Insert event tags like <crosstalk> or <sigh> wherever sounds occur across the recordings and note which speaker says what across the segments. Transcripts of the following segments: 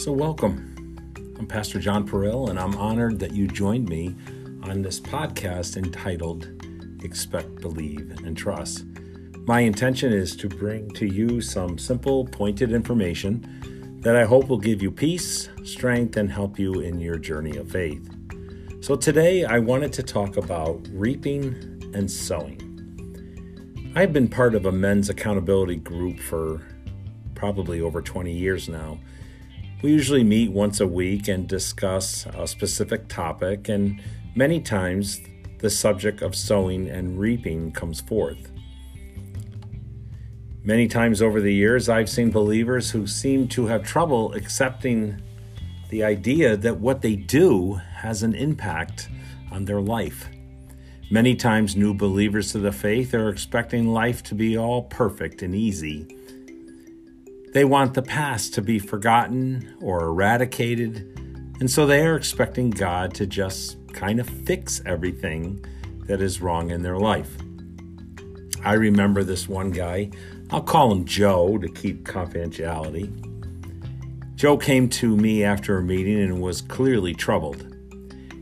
Speaker 1: So, welcome. I'm Pastor John Perrill, and I'm honored that you joined me on this podcast entitled Expect, Believe, and Trust. My intention is to bring to you some simple, pointed information that I hope will give you peace, strength, and help you in your journey of faith. So, today I wanted to talk about reaping and sowing. I've been part of a men's accountability group for probably over 20 years now we usually meet once a week and discuss a specific topic, and many times the subject of sowing and reaping comes forth. Many times over the years, I've seen believers who seem to have trouble accepting the idea that what they do has an impact on their life. Many times, new believers to the faith are expecting life to be all perfect and easy they want the past to be forgotten or eradicated, and so they are expecting God to just kind of fix everything that is wrong in their life. I remember this one guy, I'll call him Joe to keep confidentiality. Joe came to me after a meeting and was clearly troubled.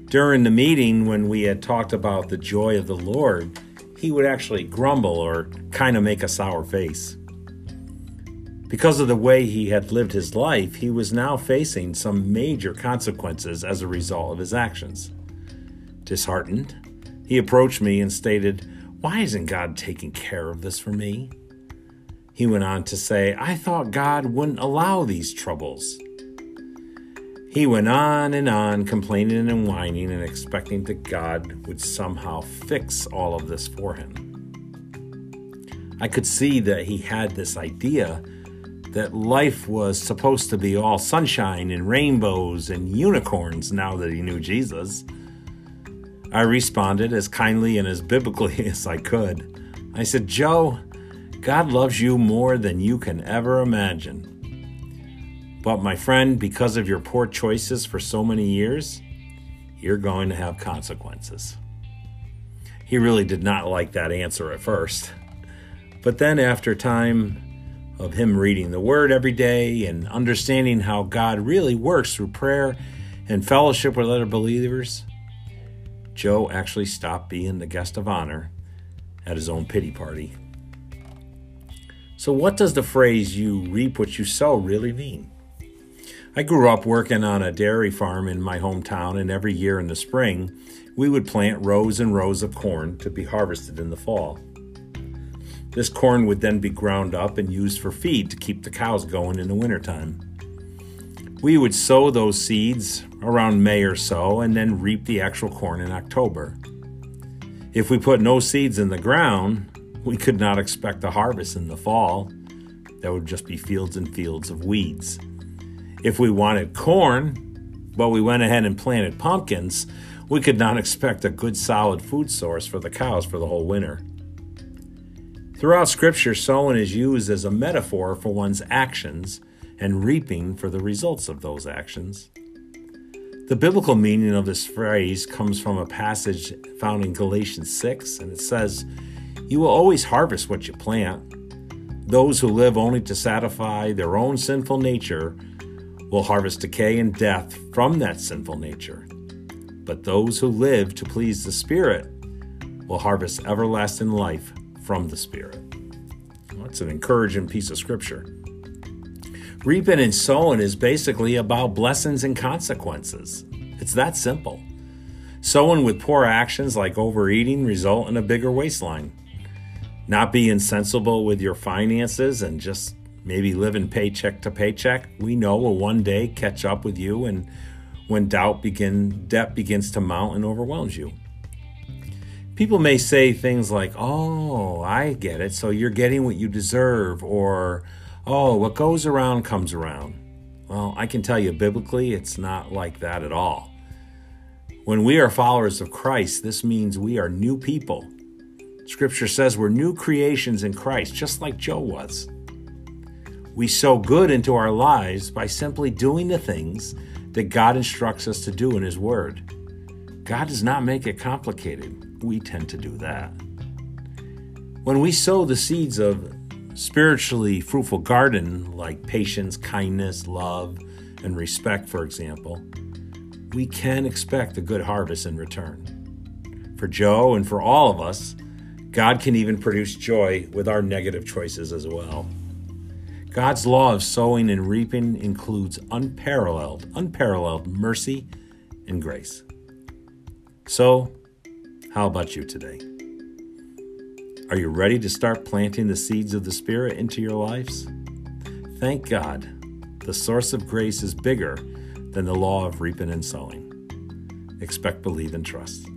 Speaker 1: During the meeting, when we had talked about the joy of the Lord, he would actually grumble or kind of make a sour face. Because of the way he had lived his life, he was now facing some major consequences as a result of his actions. Disheartened, he approached me and stated, Why isn't God taking care of this for me? He went on to say, I thought God wouldn't allow these troubles. He went on and on, complaining and whining and expecting that God would somehow fix all of this for him. I could see that he had this idea that life was supposed to be all sunshine and rainbows and unicorns now that he knew Jesus. I responded as kindly and as biblically <laughs> as I could. I said, Joe, God loves you more than you can ever imagine. But my friend, because of your poor choices for so many years, you're going to have consequences. He really did not like that answer at first. But then, after time, of him reading the Word every day and understanding how God really works through prayer and fellowship with other believers, Joe actually stopped being the guest of honor at his own pity party. So, what does the phrase you reap what you sow really mean? I grew up working on a dairy farm in my hometown, and every year in the spring, we would plant rows and rows of corn to be harvested in the fall. This corn would then be ground up and used for feed to keep the cows going in the wintertime. We would sow those seeds around May or so and then reap the actual corn in October. If we put no seeds in the ground, we could not expect a harvest in the fall. There would just be fields and fields of weeds. If we wanted corn, but we went ahead and planted pumpkins, we could not expect a good solid food source for the cows for the whole winter. Throughout Scripture, sowing is used as a metaphor for one's actions and reaping for the results of those actions. The biblical meaning of this phrase comes from a passage found in Galatians 6, and it says, You will always harvest what you plant. Those who live only to satisfy their own sinful nature will harvest decay and death from that sinful nature. But those who live to please the Spirit will harvest everlasting life from the Spirit. That's an encouraging piece of scripture. Reaping and sowing is basically about blessings and consequences. It's that simple. Sowing with poor actions like overeating result in a bigger waistline. Not being sensible with your finances and just maybe living paycheck to paycheck, we know will one day catch up with you and when doubt begin debt begins to mount and overwhelms you people may say things like, Oh, I get it. So you're getting what you deserve. Or, Oh, what goes around comes around. Well, I can tell you biblically, it's not like that at all. When we are followers of Christ, this means we are new people. Scripture says we're new creations in Christ, just like Joe was. We sow good into our lives by simply doing the things that God instructs us to do in His Word. God does not make it complicated we tend to do that. When we sow the seeds of spiritually fruitful garden like patience, kindness, love, and respect, for example, we can expect a good harvest in return. For Joe and for all of us, God can even produce joy with our negative choices as well. God's law of sowing and reaping includes unparalleled, unparalleled mercy and grace. So, how about you today? Are you ready to start planting the seeds of the Spirit into your lives? Thank God, the source of grace is bigger than the law of reaping and sowing. Expect, believe, and trust.